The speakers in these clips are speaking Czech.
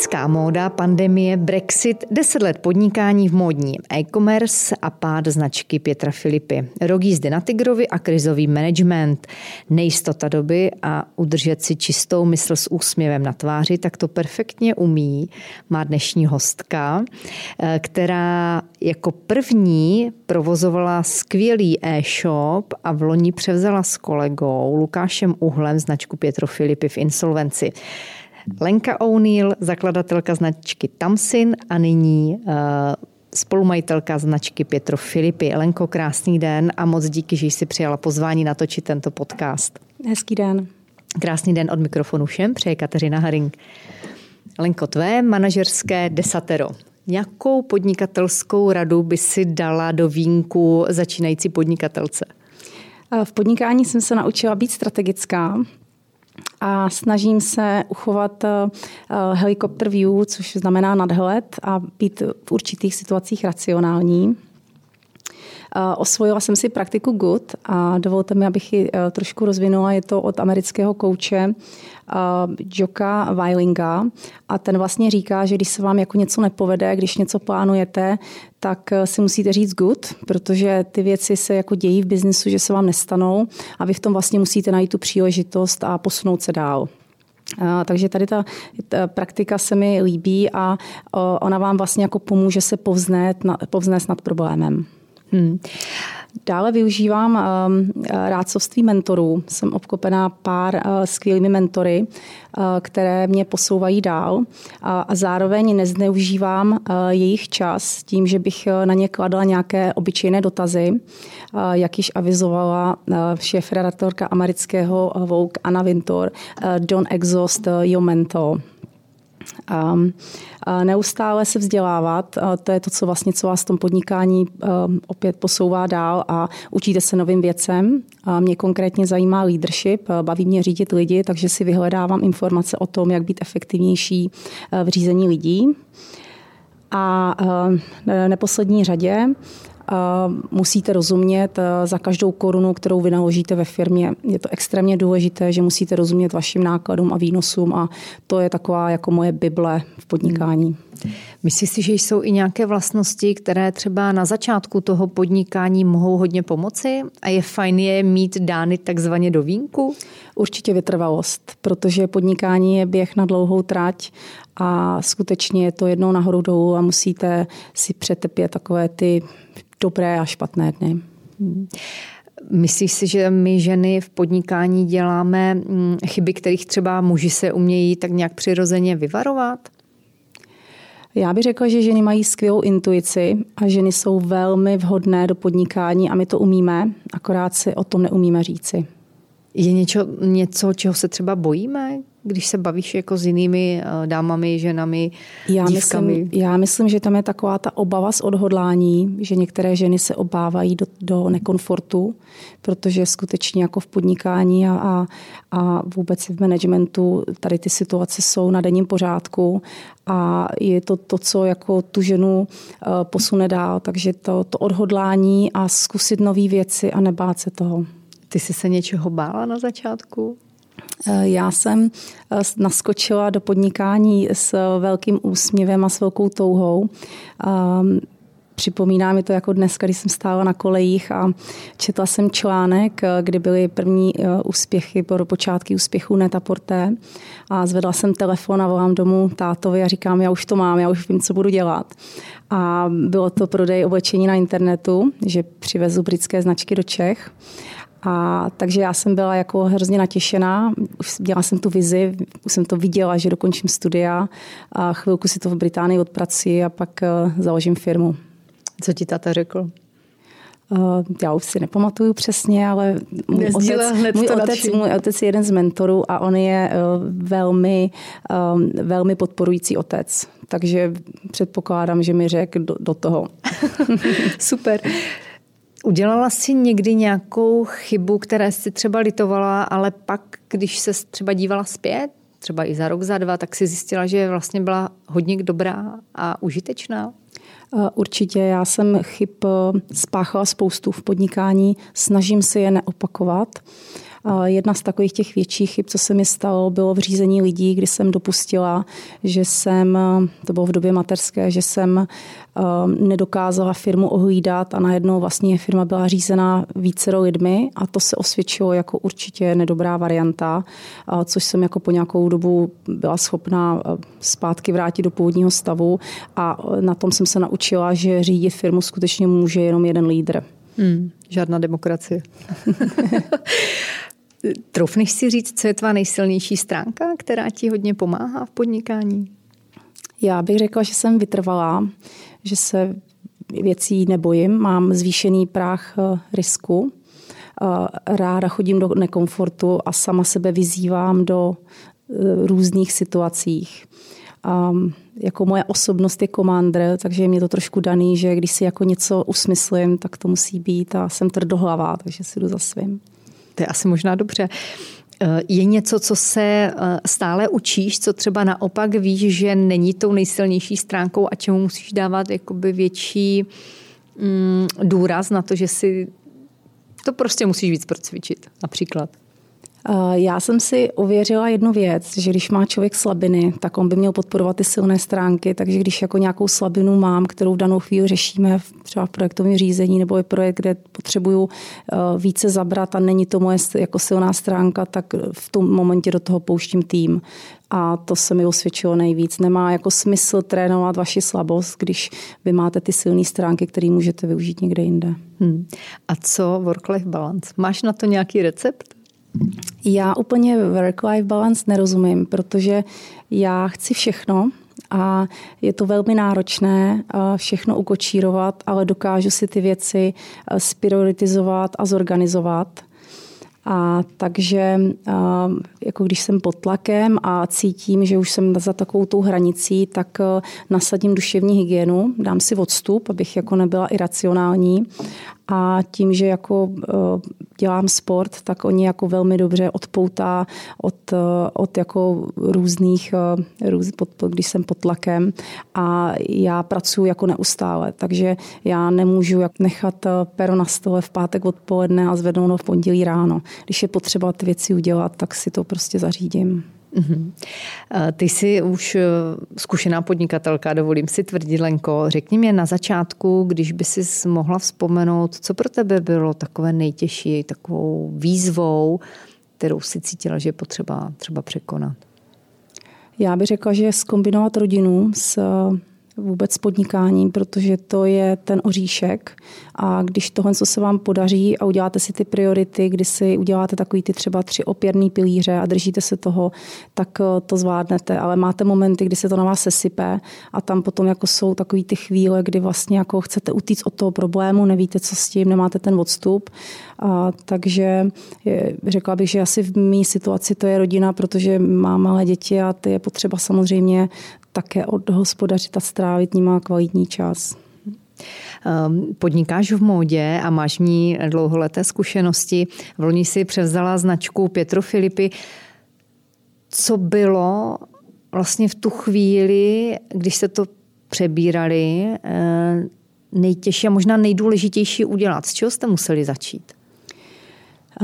Kritická móda, pandemie, Brexit, deset let podnikání v módní e-commerce a pád značky Pětra Filipy. Rok jízdy na Tigrovi a krizový management. Nejistota doby a udržet si čistou mysl s úsměvem na tváři, tak to perfektně umí má dnešní hostka, eh, která jako první provozovala skvělý e-shop a v loni převzala s kolegou Lukášem Uhlem značku Pětro Filipy v insolvenci. Lenka O'Neill, zakladatelka značky Tamsin a nyní uh, spolumajitelka značky Pětro Filipy. Lenko, krásný den a moc díky, že jsi přijala pozvání natočit tento podcast. Hezký den. Krásný den od mikrofonu všem, přeje Kateřina Haring. Lenko, tvé manažerské desatero. Jakou podnikatelskou radu by si dala do vínku začínající podnikatelce? V podnikání jsem se naučila být strategická, a snažím se uchovat eh, helikopter view, což znamená nadhled a být v určitých situacích racionální. Eh, osvojila jsem si praktiku Good a dovolte mi, abych ji eh, trošku rozvinula. Je to od amerického kouče Joka Weilinga a ten vlastně říká, že když se vám jako něco nepovede, když něco plánujete, tak eh, si musíte říct good, protože ty věci se jako dějí v biznesu, že se vám nestanou a vy v tom vlastně musíte najít tu příležitost a posunout se dál. Takže tady ta, ta praktika se mi líbí a ona vám vlastně jako pomůže se povznést, povznést nad problémem. Hmm. Dále využívám um, rádcovství mentorů. Jsem obklopená pár uh, skvělými mentory, uh, které mě posouvají dál a zároveň nezneužívám uh, jejich čas tím, že bych na ně kladla nějaké obyčejné dotazy, jak již avizovala šéf-redaktorka amerického Vogue Anna Wintour, don't exhaust your mentor. Um, neustále se vzdělávat, to je to, co vlastně co vás v tom podnikání um, opět posouvá dál a učíte se novým věcem. Mě konkrétně zajímá leadership, baví mě řídit lidi, takže si vyhledávám informace o tom, jak být efektivnější uh, v řízení lidí. A v neposlední řadě musíte rozumět eh, za každou korunu, kterou vynaložíte ve firmě. Je to extrémně důležité, že musíte rozumět vašim nákladům a výnosům a to je taková jako moje bible v podnikání. Myslíš si, že jsou i nějaké vlastnosti, které třeba na začátku toho podnikání mohou hodně pomoci a je fajn je mít dány takzvaně do vínku? Určitě vytrvalost, protože podnikání je běh na dlouhou trať a skutečně je to jednou nahoru dolů a musíte si přetepět takové ty dobré a špatné dny. Myslíš si, že my ženy v podnikání děláme mm, chyby, kterých třeba muži se umějí tak nějak přirozeně vyvarovat? Já bych řekla, že ženy mají skvělou intuici a ženy jsou velmi vhodné do podnikání a my to umíme, akorát si o tom neumíme říci. Je něco, něco, čeho se třeba bojíme, když se bavíš jako s jinými eh, dámami, ženami, já dívkami? Myslím, já myslím, že tam je taková ta obava z odhodlání, že některé ženy se obávají do, do nekomfortu, protože skutečně jako v podnikání a, a, a vůbec v managementu tady ty situace jsou na denním pořádku a je to to, co jako tu ženu uh, posune dál. Takže to, to odhodlání a zkusit nové věci a nebát se toho. Ty jsi se něčeho bála na začátku? Eh, já jsem eh, naskočila do podnikání s velkým úsměvem a s velkou touhou. Ehm, připomíná mi to jako dnes, když jsem stála na kolejích a četla jsem článek, eh, kdy byly první úspěchy, pro počátky úspěchů Netaporté a zvedla jsem telefon a volám domů tátovi a říkám, já už to mám, já už vím, co budu dělat. A bylo to prodej oblečení na internetu, že přivezu britské značky do Čech. A takže já jsem byla jako hrozně natěšená, už dělala jsem tu vizi, už jsem to viděla, že dokončím studia a chvilku si to v Británii odpracuji a pak uh, založím firmu. Co ti tata řekl? Uh, já už si nepamatuju přesně, ale můj otec, můj, otec, můj otec je jeden z mentorů a on je uh, velmi, velmi podporující otec. Takže předpokládám, že mi řekl do, do toho. Super. Udělala jsi někdy nějakou chybu, které jsi třeba litovala, ale pak, když se třeba dívala zpět, třeba i za rok, za dva, tak si zjistila, že vlastně byla hodně dobrá a užitečná? Určitě, já jsem chyb eh, spáchala spoustu v podnikání, snažím se je neopakovat Jedna z takových těch větších chyb, co se mi stalo, bylo v řízení lidí, kdy jsem dopustila, že jsem, to bylo v době materské, že jsem nedokázala firmu ohlídat a najednou vlastně firma byla řízená více lidmi a to se osvědčilo jako určitě nedobrá varianta, což jsem jako po nějakou dobu byla schopná zpátky vrátit do původního stavu a na tom jsem se naučila, že řídit firmu skutečně může jenom jeden lídr. Hmm, žádná demokracie. Troufneš si říct, co je tvá nejsilnější stránka, která ti hodně pomáhá v podnikání? Já bych řekla, že jsem vytrvalá, že se věcí nebojím, mám zvýšený práh eh, risku, eh, ráda chodím do nekomfortu a sama sebe vyzývám do eh, různých situacích. Um, jako moje osobnost je komandr, takže je mě to trošku daný, že když si jako něco usmyslím, tak to musí být a jsem tvrdohlavá, takže si jdu za svým. To je asi možná dobře. Eh, je něco, co se eh, stále učíš, co třeba naopak víš, že není tou nejsilnější stránkou a čemu musíš dávat jakoby větší mm, důraz na to, že si to prostě musíš víc procvičit, například? Já jsem si ověřila jednu věc, že když má člověk slabiny, tak on by měl podporovat ty silné stránky, takže když jako nějakou slabinu mám, kterou v danou chvíli řešíme třeba v projektovém řízení nebo je projekt, kde potřebuju eh, více zabrat a není to moje jako silná stránka, tak v tom momentě do toho pouštím tým. A to se mi osvědčilo nejvíc. Nemá jako smysl trénovat vaši slabost, když vy máte ty silné stránky, které můžete využít někde jinde. Hmm. A co work-life balance? Máš na to nějaký recept? Já úplně work-life balance nerozumím, protože já chci všechno a je to velmi náročné všechno ukočírovat, ale dokážu si ty věci spirioritizovat a zorganizovat. A takže a, jako když jsem pod tlakem a cítím, že už jsem za takovou tou hranicí, tak nasadím duševní hygienu, dám si odstup, abych jako nebyla iracionální a tím, že jako eh, dělám sport, tak oni jako velmi dobře odpoutá od, eh, od jako různých, eh, růz, pod, když jsem pod tlakem a já pracuji jako neustále, takže já nemůžu nechat pero na stole v pátek odpoledne a zvednout ho v pondělí ráno. Když je potřeba ty věci udělat, tak si to prostě zařídím. Mm-hmm. Ty jsi už eh, zkušená podnikatelka, dovolím si tvrdit, Lenko. Řekni mi na začátku, když by si mohla vzpomenout, co pro tebe bylo takové nejtěžší, takovou výzvou, kterou si cítila, že je potřeba třeba překonat? Já bych řekla, že skombinovat rodinu s vůbec s podnikáním, protože to je ten oříšek a když tohle, co se vám podaří a uděláte si ty priority, kdy si uděláte takový ty třeba tři opěrný pilíře a držíte se toho, tak eh, to zvládnete, ale máte momenty, kdy se to na vás sesype a tam potom jako jsou takový ty chvíle, kdy vlastně jako chcete utíct od toho problému, nevíte, co s tím, nemáte ten odstup. A, takže je, řekla bych, že asi v mé situaci to je rodina, protože mám malé děti a ty je potřeba samozřejmě také odhospodařit a strávit nima kvalitní čas. Ehm, podnikáš v módě a máš v ní dlouholeté zkušenosti. V loni si převzala značku Pietro Filipy. Co bylo vlastně v tu chvíli, když se to přebírali, eh, nejtěžší a možná nejdůležitější udělat? Z čeho jste museli začít?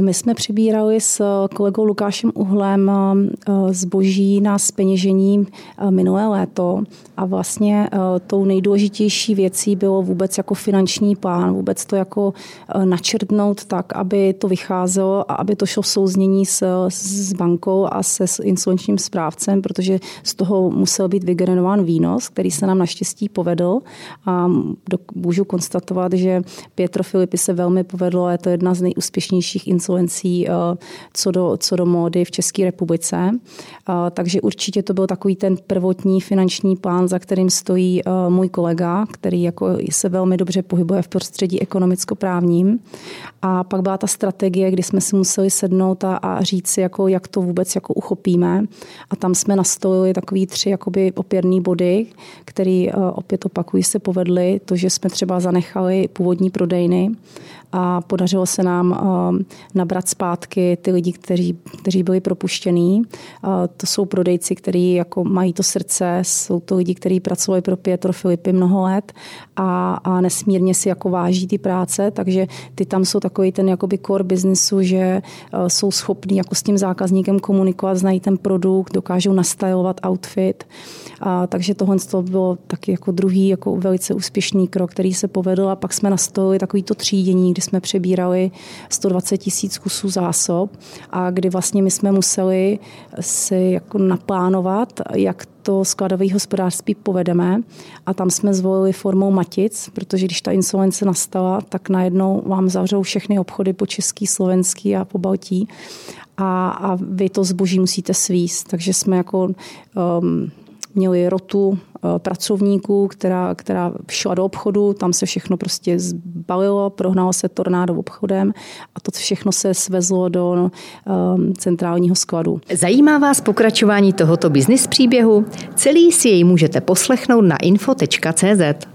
My jsme přibírali s kolegou Lukášem Uhlem eh, zboží na speněžení eh, minulé léto. A vlastně eh, tou nejdůležitější věcí bylo vůbec jako finanční plán, vůbec to jako načrtnout tak, aby to vycházelo a aby to šlo v souznění s, s bankou a se s insolvenčním správcem, protože z toho musel být vygenerován výnos, který se nám naštěstí povedl. A můžu konstatovat, že Pietro Filipy se velmi povedlo, je to jedna z nejúspěšnějších insolvencí eh, co do, co do módy v České republice. Eh, takže určitě to byl takový ten prvotní finanční plán, za kterým stojí eh, můj kolega, který jako se velmi dobře pohybuje v prostředí ekonomicko-právním. A pak byla ta strategie, kdy jsme si museli sednout a, a říct si, jako, jak to vůbec jako uchopíme. A tam jsme nastolili takový tři jakoby opěrný body, který opět opakují se povedly. To, že jsme třeba zanechali původní prodejny a podařilo se nám nabrat zpátky ty lidi, kteří, kteří byli propuštění. To jsou prodejci, kteří jako mají to srdce, jsou to lidi, kteří pracovali pro Pietro Filipy mnoho let a, a nesmírně si jako váží ty práce, takže ty tam jsou takový ten jakoby core businessu, že jsou schopní jako s tím zákazníkem komunikovat, znají ten produkt, dokážou nastylovat outfit. A, takže tohle to bylo taky jako druhý jako velice úspěšný krok, který se povedl a pak jsme nastavili takový to třídění, kdy jsme přebírali 120 tisíc kusů zásob a kdy vlastně my jsme museli si jako naplánovat, jak to skladové hospodářství povedeme a tam jsme zvolili formou matic, protože když ta insolence nastala, tak najednou vám zavřou všechny obchody po český, slovenský a po Baltí a, a vy to zboží musíte svíst. Takže jsme jako um, měli rotu eh, pracovníků, která, která šla do obchodu, tam se všechno prostě zbalilo, prohnalo se tornádo obchodem a to všechno se svezlo do um, centrálního skladu. Zajímá vás pokračování tohoto biznis příběhu? Celý si jej můžete poslechnout na info.cz.